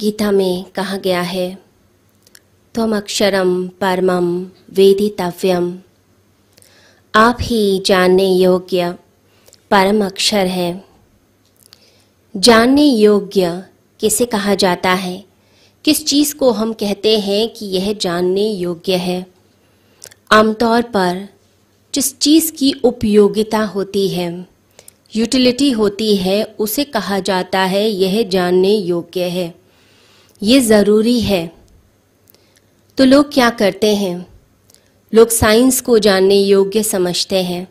गीता में कहा गया है, त्वम अक्षरम परमम वेदितव्यम। आप ही जानने योग्य परम अक्षर है। जानने योग्य किसे कहा जाता है? किस चीज़ को हम कहते हैं कि यह जानने योग्य है? आमतौर पर जिस चीज़ की उपयोगिता होती है, यूटिलिटी होती है, उसे कहा जाता है, यह जानने योग्य है। ये ज़रूरी है। तो लोग क्या करते हैं? लोग साइंस को जानने योग्य समझते हैं,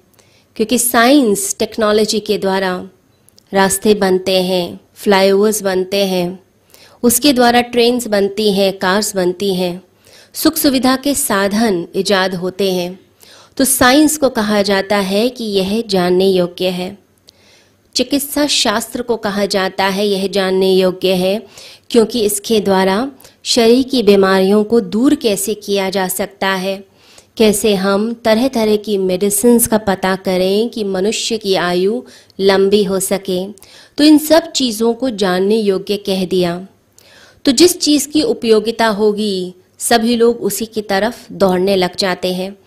क्योंकि साइंस टेक्नोलॉजी के द्वारा रास्ते बनते हैं, फ्लाईओवर्स बनते हैं, उसके द्वारा ट्रेन्स बनती हैं, कार्स बनती हैं, सुख सुविधा के साधन इजाद होते हैं। तो साइंस को कहा जाता है कि यह जानने योग्य है। चिकित्सा शास्त्र को कहा जाता है, यह जानने योग्य है, क्योंकि इसके द्वारा शरीर की बीमारियों को दूर कैसे किया जा सकता है? कैसे हम तरह तरह की मेडिसिन का पता करें कि मनुष्य की आयु लंबी हो सके? तो इन सब चीज़ों को जानने योग्य कह दिया। तो जिस चीज़ की उपयोगिता होगी, सभी लोग उसी की तरफ़ दौड़ने लग जाते हैं।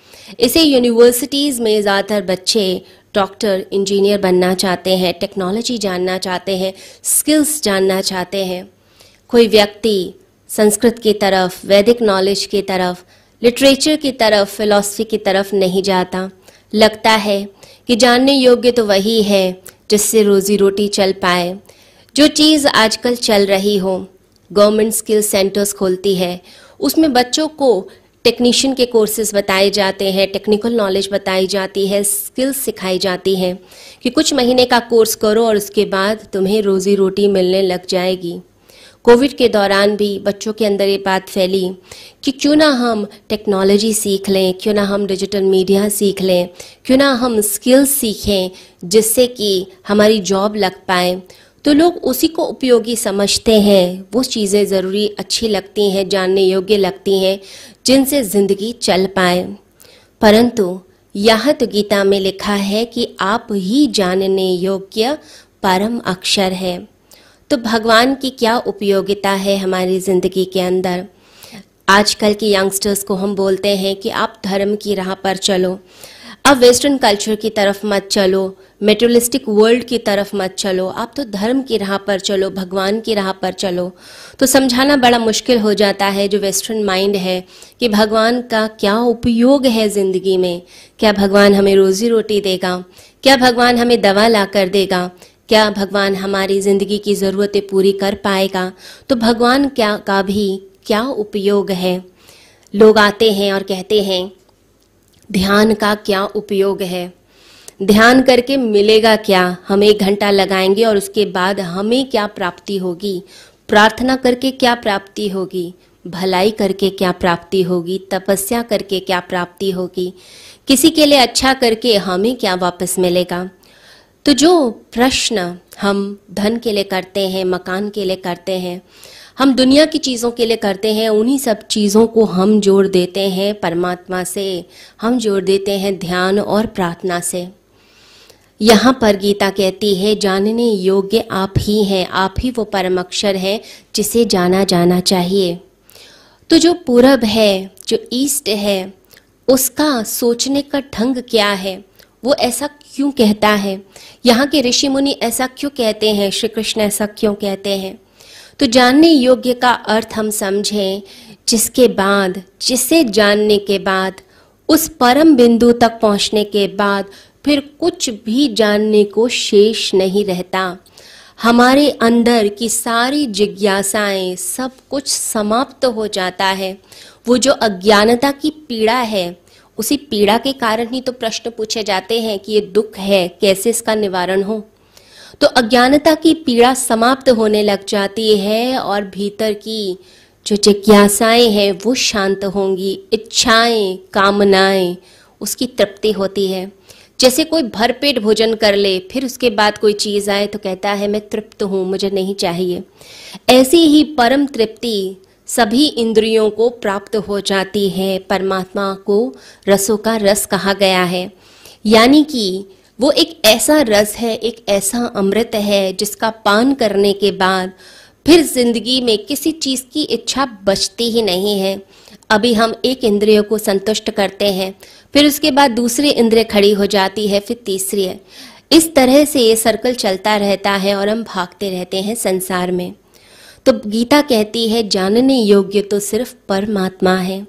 इसे यूनिवर्सिटीज़ में ज़्यादातर बच्चे डॉक्टर, इंजीनियर बनना चाहते हैं, टेक्नोलॉजी जानना चाहते हैं, स्किल्स जानना चाहते हैं। कोई व्यक्ति संस्कृत की तरफ़, वैदिक नॉलेज की तरफ़ लिटरेचर की तरफ़ फिलॉसफी की तरफ़ नहीं जाता। लगता है कि जानने योग्य तो वही है जिससे रोज़ी रोटी चल पाए। जो चीज़ आजकल चल रही हो गवर्नमेंट स्किल सेंटर्स खोलती है, उसमें बच्चों को टेक्नीशियन के कोर्सेज बताए जाते हैं टेक्निकल नॉलेज बताई जाती है स्किल्स सिखाई जाती हैं कि कुछ महीने का कोर्स करो और उसके बाद तुम्हें रोज़ी रोटी मिलने लग जाएगी। कोविड के दौरान भी बच्चों के अंदर ये बात फैली कि क्यों ना हम टेक्नोलॉजी सीख लें, क्यों ना हम डिजिटल मीडिया सीख लें, क्यों ना हम स्किल्स सीखें जिससे कि हमारी जॉब लग पाए। तो लोग उसी को उपयोगी समझते हैं। वो चीज़ें ज़रूरी अच्छी लगती हैं, जानने योग्य लगती हैं जिनसे ज़िंदगी चल पाए। परंतु यह तो गीता में लिखा है कि आप ही जानने योग्य परम अक्षर है। तो भगवान की क्या उपयोगिता है हमारी ज़िंदगी के अंदर? आजकल के यंगस्टर्स को हम बोलते हैं कि आप धर्म की राह पर चलो। अब वेस्टर्न कल्चर की तरफ़ मत चलो, मेटेरियलिस्टिक वर्ल्ड की तरफ़ मत चलो। आप तो धर्म की राह पर चलो, भगवान की राह पर चलो। तो समझाना बड़ा मुश्किल हो जाता है जो वेस्टर्न माइंड है कि भगवान का क्या उपयोग है ज़िंदगी में। क्या भगवान हमें रोज़ी रोटी देगा? क्या भगवान हमें दवा ला कर देगा? क्या भगवान हमारी ज़िंदगी की ज़रूरतें पूरी कर पाएगा? तो भगवान क्या का भी क्या उपयोग है? लोग आते हैं और कहते हैं ध्यान का क्या उपयोग है? ध्यान करके मिलेगा क्या? हम एक घंटा लगाएँगे और उसके बाद हमें क्या प्राप्ति होगी? प्रार्थना करके क्या प्राप्ति होगी? भलाई करके क्या प्राप्ति होगी? तपस्या करके क्या प्राप्ति होगी? किसी के लिए अच्छा करके हमें क्या वापस मिलेगा? तो जो प्रश्न हम धन के लिए करते हैं, मकान के लिए करते हैं हम दुनिया की चीज़ों के लिए करते हैं, उन्हीं सब चीज़ों को हम जोड़ देते हैं परमात्मा से। हम जोड़ देते हैं ध्यान और प्रार्थना से। यहाँ पर गीता कहती है, जानने योग्य आप ही हैं, आप ही वो परम अक्षर है जिसे जाना जाना चाहिए। तो जो पूरब है, जो ईस्ट है, उसका सोचने का ढंग क्या है? वो ऐसा क्यों कहता है? यहाँ के ऋषि मुनि ऐसा क्यों कहते हैं? श्री कृष्ण ऐसा क्यों कहते हैं? तो जानने योग्य का अर्थ हम समझें, जिसके बाद, जिसे जानने के बाद, उस परम बिंदु तक पहुँचने के बाद फिर कुछ भी जानने को शेष नहीं रहता। हमारे अंदर की सारी जिज्ञासाएँ सब कुछ समाप्त हो जाता है। वो जो अज्ञानता की पीड़ा है, उसी पीड़ा के कारण ही तो प्रश्न पूछे जाते हैं कि ये दुख है, कैसे इसका निवारण हो? तो अज्ञानता की पीड़ा समाप्त होने लग जाती है और भीतर की जो जिज्ञासाएँ हैं, वो शांत होंगी। इच्छाएँ, कामनाएँ, उसकी तृप्ति होती है। जैसे कोई भरपेट भोजन कर ले, फिर उसके बाद कोई चीज़ आए तो कहता है, मैं तृप्त हूँ, मुझे नहीं चाहिए। ऐसी ही परम तृप्ति सभी इंद्रियों को प्राप्त हो जाती है। परमात्मा को रसों का रस कहा गया है। यानी कि वो एक ऐसा रस है, एक ऐसा अमृत है जिसका पान करने के बाद फिर ज़िंदगी में किसी चीज़ की इच्छा बचती ही नहीं है। अभी हम एक इंद्रिय को संतुष्ट करते हैं, फिर उसके बाद दूसरी इंद्रिय खड़ी हो जाती है, फिर तीसरी है। इस तरह से ये सर्कल चलता रहता है और हम भागते रहते हैं संसार में। तो गीता कहती है, जानने योग्य तो सिर्फ़ परमात्मा है,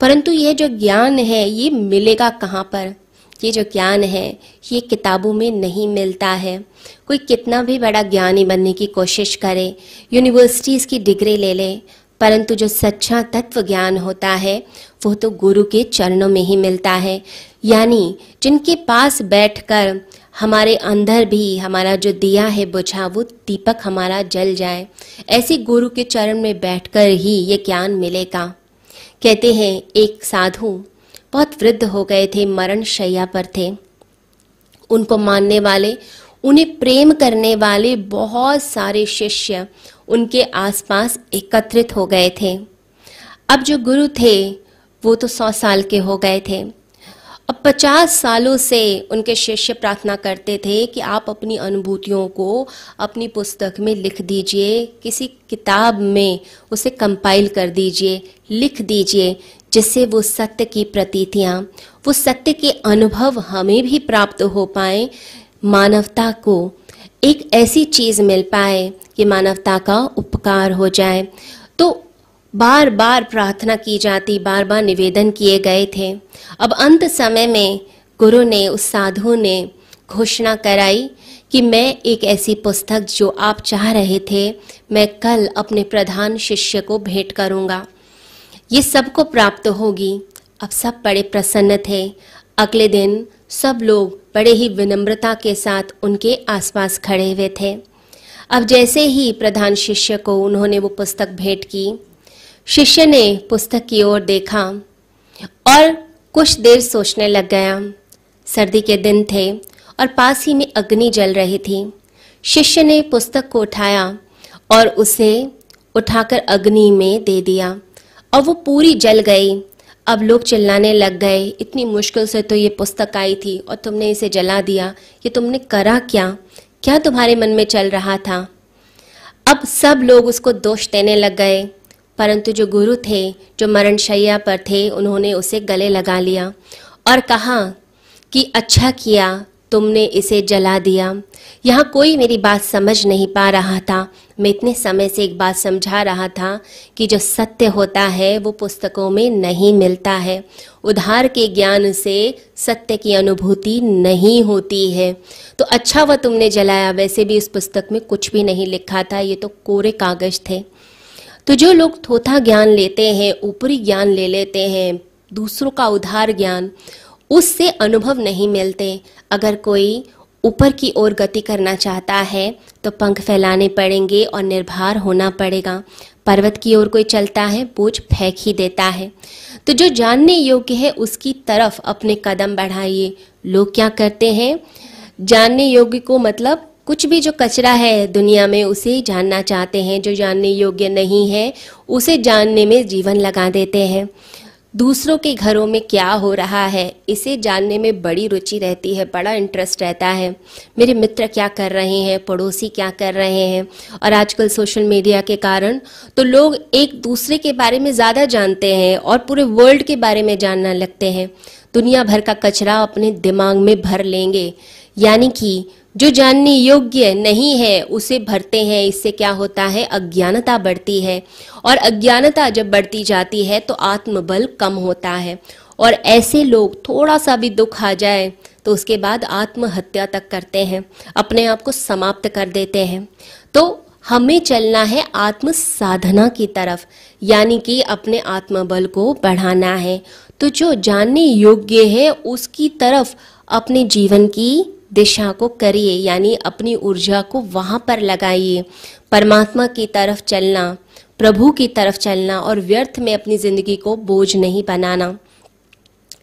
परंतु यह जो ज्ञान है, ये मिलेगा कहाँ पर? ये जो ज्ञान है, ये किताबों में नहीं मिलता है। कोई कितना भी बड़ा ज्ञानी बनने की कोशिश करे यूनिवर्सिटीज़ की डिग्री ले ले, परंतु जो सच्चा तत्व ज्ञान होता है, वो तो गुरु के चरणों में ही मिलता है। यानी जिनके पास बैठकर हमारे अंदर भी हमारा जो दिया है बुझा, वो दीपक हमारा जल जाए। ऐसे गुरु के चरण में बैठकर ही ये ज्ञान मिलेगा। कहते हैं, एक साधु बहुत वृद्ध हो गए थे, मरण शैया पर थे। उनको मानने वाले, उन्हें प्रेम करने वाले बहुत सारे शिष्य उनके आसपास एकत्रित हो गए थे। अब जो गुरु थे, वो तो सौ साल के हो गए थे। अब पचास सालों से उनके शिष्य प्रार्थना करते थे कि आप अपनी अनुभूतियों को अपनी पुस्तक में लिख दीजिए, किसी किताब में उसे कंपाइल कर दीजिए, लिख दीजिए जिससे वो सत्य की प्रतीतियाँ, वो सत्य के अनुभव हमें भी प्राप्त हो पाए, मानवता को एक ऐसी चीज़ मिल पाए कि मानवता का उपकार हो जाए। तो बार बार प्रार्थना की जाती बार बार निवेदन किए गए थे। अब अंत समय में गुरु ने, उस साधु ने घोषणा कराई कि मैं एक ऐसी पुस्तक जो आप चाह रहे थे, मैं कल अपने प्रधान शिष्य को भेंट करूँगा। ये सबको प्राप्त होगी। अब सब बड़े प्रसन्न थे। अगले दिन सब लोग बड़े ही विनम्रता के साथ उनके आसपास खड़े हुए थे। अब जैसे ही प्रधान शिष्य को उन्होंने वो पुस्तक भेंट की, शिष्य ने पुस्तक की ओर देखा और कुछ देर सोचने लग गया। सर्दी के दिन थे और पास ही में अग्नि जल रही थी। शिष्य ने पुस्तक को उठाया और उसे उठाकर अग्नि में दे दिया। और वो पूरी जल गई। अब लोग चिल्लाने लग गए, इतनी मुश्किल से तो ये पुस्तक आई थी और तुमने इसे जला दिया। ये तुमने करा क्या? क्या तुम्हारे मन में चल रहा था? अब सब लोग उसको दोष देने लग गए। परंतु जो गुरु थे, जो मरणशैया पर थे, उन्होंने उसे गले लगा लिया और कहा कि अच्छा किया तुमने इसे जला दिया। यहाँ कोई मेरी बात समझ नहीं पा रहा था। मैं इतने समय से एक बात समझा रहा था कि जो सत्य होता है, वो पुस्तकों में नहीं मिलता है। उधार के ज्ञान से सत्य की अनुभूति नहीं होती है। तो अच्छा वह तुमने जलाया। वैसे भी इस पुस्तक में कुछ भी नहीं लिखा था। ये तो कोरे कागज़ थे। तो जो लोग थोथा ज्ञान लेते हैं, ऊपरी ज्ञान ले लेते हैं, दूसरों का उधार ज्ञान उससे अनुभव नहीं मिलते। अगर कोई ऊपर की ओर गति करना चाहता है तो पंख फैलाने पड़ेंगे और निर्भर होना पड़ेगा। पर्वत की ओर कोई चलता है, बोझ फेंक ही देता है। तो जो जानने योग्य है, उसकी तरफ़ अपने कदम बढ़ाइए। लोग क्या करते हैं? जानने योग्य को मतलब कुछ भी जो कचरा है दुनिया में, उसे जानना चाहते हैं। जो जानने योग्य नहीं है, उसे जानने में जीवन लगा देते हैं। दूसरों के घरों में क्या हो रहा है, इसे जानने में बड़ी रुचि रहती है, बड़ा इंटरेस्ट रहता है। मेरे मित्र क्या कर रहे हैं, पड़ोसी क्या कर रहे हैं? और आजकल सोशल मीडिया के कारण तो लोग एक दूसरे के बारे में ज़्यादा जानते हैं और पूरे वर्ल्ड के बारे में जानना लगते हैं। दुनिया भर का कचरा अपने दिमाग में भर लेंगे। यानी कि जो जानने योग्य नहीं है, उसे भरते हैं। इससे क्या होता है? अज्ञानता बढ़ती है। और अज्ञानता जब बढ़ती जाती है तो आत्मबल कम होता है। और ऐसे लोग थोड़ा सा भी दुख आ जाए तो उसके बाद आत्महत्या तक करते हैं। अपने आप को समाप्त कर देते हैं। तो हमें चलना है आत्म साधना की तरफ़, यानी कि अपने आत्मबल को बढ़ाना है। तो जो जानने योग्य है, उसकी तरफ़ अपने जीवन की दिशा को करिए, यानी अपनी ऊर्जा को वहाँ पर लगाइए। परमात्मा की तरफ़ चलना, प्रभु की तरफ़ चलना और व्यर्थ में अपनी ज़िंदगी को बोझ नहीं बनाना।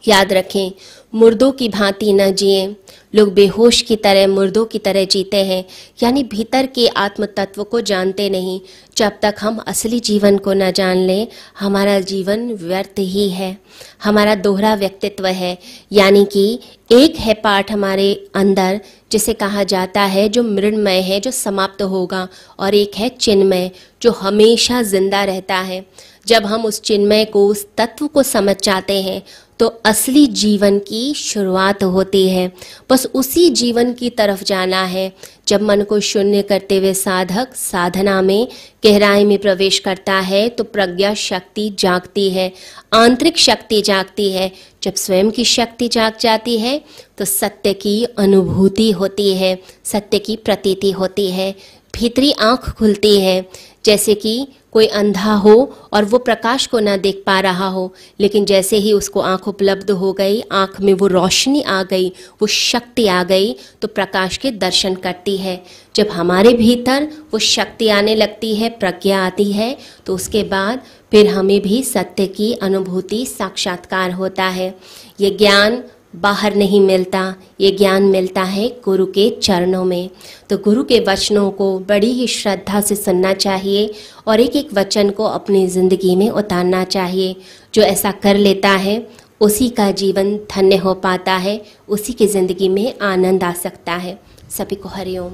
याद रखें मुर्दों की भांति न जिए। लोग बेहोश की तरह मुर्दों की तरह जीते हैं, यानी भीतर के आत्म तत्व को जानते नहीं। जब तक हम असली जीवन को न जान लें, हमारा जीवन व्यर्थ ही है। हमारा दोहरा व्यक्तित्व है, यानी कि एक है पाठ हमारे अंदर, जिसे कहा जाता है जो मृणमय है, जो समाप्त होगा, और एक है चिन्मय, जो हमेशा ज़िंदा रहता है। जब हम उस चिन्मय को, उस तत्व को समझ जाते हैं तो असली जीवन की शुरुआत होती है। बस उसी जीवन की तरफ़ जाना है, जब मन को शून्य करते हुए साधक साधना में गहराई में प्रवेश करता है तो प्रज्ञा शक्ति जागती है, आंतरिक शक्ति जागती है। जब स्वयं की शक्ति जाग जाती है तो सत्य की अनुभूति होती है, सत्य की प्रतीति होती है, भीतरी आँख खुलती है, जैसे कि कोई अंधा हो और वो प्रकाश को ना देख पा रहा हो, लेकिन जैसे ही उसको आँख उपलब्ध हो गई, आँख में वो रोशनी आ गई, वो शक्ति आ गई तो प्रकाश के दर्शन करती है। जब हमारे भीतर वो शक्ति आने लगती है, प्रज्ञा आती है तो उसके बाद फिर हमें भी सत्य की अनुभूति साक्षात्कार होता है। ये ज्ञान बाहर नहीं मिलता, ये ज्ञान मिलता है गुरु के चरणों में। तो गुरु के वचनों को बड़ी ही श्रद्धा से सुनना चाहिए और एक एक वचन को अपनी ज़िंदगी में उतारना चाहिए। जो ऐसा कर लेता है, उसी का जीवन धन्य हो पाता है, उसी की ज़िंदगी में आनंद आ सकता है। सभी को हरिओम।